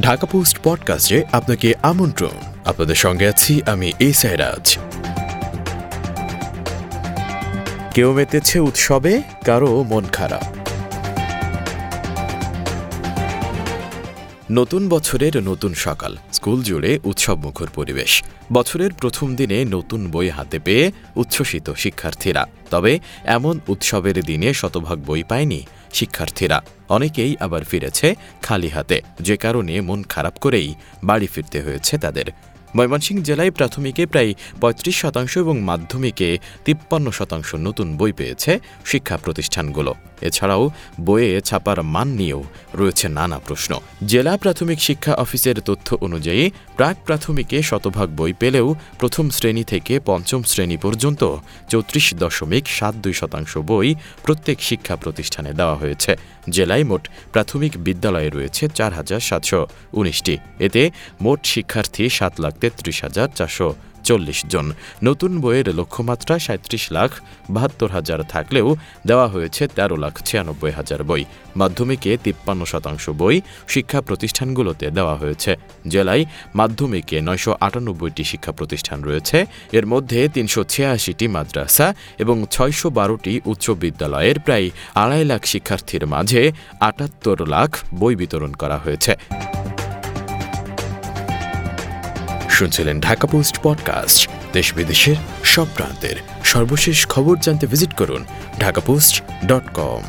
Dhaka post পডকাস্টে আপনাকে আমন্ত্রণ। আপনাদের সঙ্গে আছি আমি এই সাইরাজ কেউ মেতেছে উৎসবে, কারও মন খারাপ। নতুন বছরের নতুন সকাল, স্কুল জুড়ে উৎসবমুখর পরিবেশ। বছরের প্রথম দিনে নতুন বই হাতে পেয়ে উচ্ছ্বসিত শিক্ষার্থীরা। তবে এমন উৎসবের দিনে শতভাগ বই পায়নি শিক্ষার্থীরা। অনেকেই আবার ফিরেছে খালি হাতে, যে কারণে মন খারাপ করেই বাড়ি ফিরতে হয়েছে তাদের। ময়মনসিংহ জেলায় প্রাথমিকে প্রায় পঁয়ত্রিশ শতাংশ এবং মাধ্যমিকে তিপ্পান্ন শতাংশ নতুন বই পেয়েছে শিক্ষা প্রতিষ্ঠানগুলো। এছাড়াও বইয়ে ছাপার মান নিয়েও রয়েছে নানা প্রশ্ন। জেলা প্রাথমিক শিক্ষা অফিসের তথ্য অনুযায়ী প্রাক প্রাথমিকে শতভাগ বই পেলেও প্রথম শ্রেণি থেকে পঞ্চম শ্রেণি পর্যন্ত চৌত্রিশ দশমিক সাত দুই শতাংশ বই প্রত্যেক শিক্ষা প্রতিষ্ঠানে দেওয়া হয়েছে। জেলায় মোট প্রাথমিক বিদ্যালয়ে রয়েছে চার হাজার সাতশো উনিশটি। এতে মোট শিক্ষার্থী সাত লাখ তেত্রিশ হাজার চারশো চল্লিশ জন। নতুন বইয়ের লক্ষ্যমাত্রা সাঁত্রিশ লাখ, বাহাত্তর হাজার থাকলেও দেওয়া হয়েছে তেরো লাখ ছিয়ানব্বই হাজার বই। মাধ্যমিকে তিপ্পান্ন শতাংশ বই শিক্ষা প্রতিষ্ঠানগুলোতে দেওয়া হয়েছে। জেলায় মাধ্যমিকে নয়শো আটানব্বইটি শিক্ষা প্রতিষ্ঠান রয়েছে। এর মধ্যে তিনশো ছিয়াশিটি মাদ্রাসা এবং ছয়শো বারোটি উচ্চ বিদ্যালয়ের প্রায় আড়াই লাখ শিক্ষার্থীর মাঝে আটাত্তর লাখ বই বিতরণ করা হয়েছে। শুনছিলেন ঢাকা পোস্ট পডকাস্ট। দেশ বিদেশের সব প্রান্তের সর্বশেষ খবর জানতে ভিজিট করুন ঢাকা পোস্ট ডট কম।